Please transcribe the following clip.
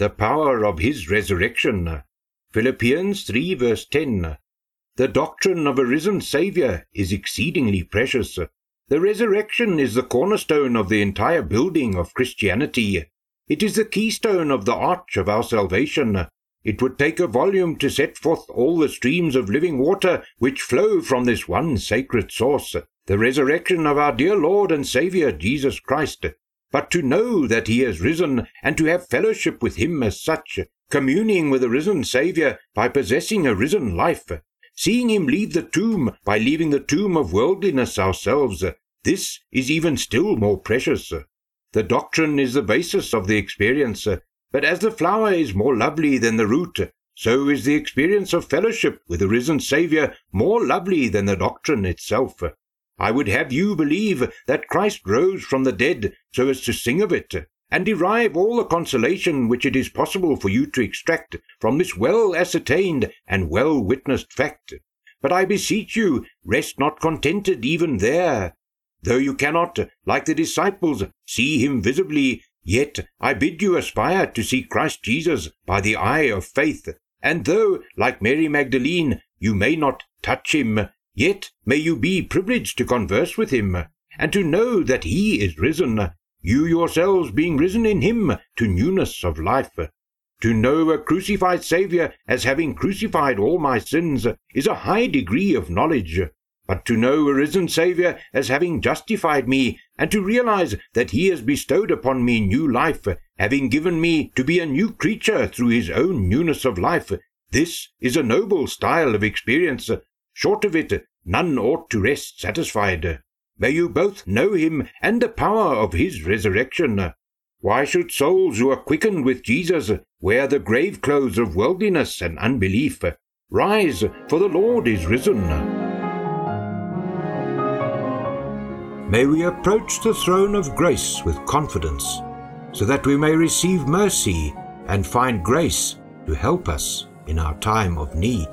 The power of his resurrection. Philippians 3 verse 10. The doctrine of a risen Saviour is exceedingly precious. The resurrection is the cornerstone of the entire building of Christianity. It is the keystone of the arch of our salvation. It would take a volume to set forth all the streams of living water which flow from this one sacred source, the resurrection of our dear Lord and Saviour Jesus Christ but to know that he has risen and to have fellowship with him as such, communing with a risen Saviour by possessing a risen life, seeing him leave the tomb by leaving the tomb of worldliness ourselves, this is even still more precious. The doctrine is the basis of the experience, but as the flower is more lovely than the root, so is the experience of fellowship with the risen Saviour more lovely than the doctrine itself. I would have you believe that Christ rose from the dead so as to sing of it, and derive all the consolation which it is possible for you to extract from this well ascertained and well witnessed fact. But I beseech you, rest not contented even there. Though you cannot, like the disciples, see him visibly, yet I bid you aspire to see Christ Jesus by the eye of faith. And though, like Mary Magdalene, you may not touch him, Yet may you be privileged to converse with him, and to know that he is risen, you yourselves being risen in him to newness of life. To know a crucified Saviour as having crucified all my sins is a high degree of knowledge. But to know a risen Saviour as having justified me, and to realize that he has bestowed upon me new life, having given me to be a new creature through his own newness of life, this is a noble style of experience Short of it, none ought to rest satisfied. May you both know him and the power of his resurrection. Why should souls who are quickened with Jesus wear the grave clothes of worldliness and unbelief? Rise, for the Lord is risen. May we approach the throne of grace with confidence, so that we may receive mercy and find grace to help us in our time of need.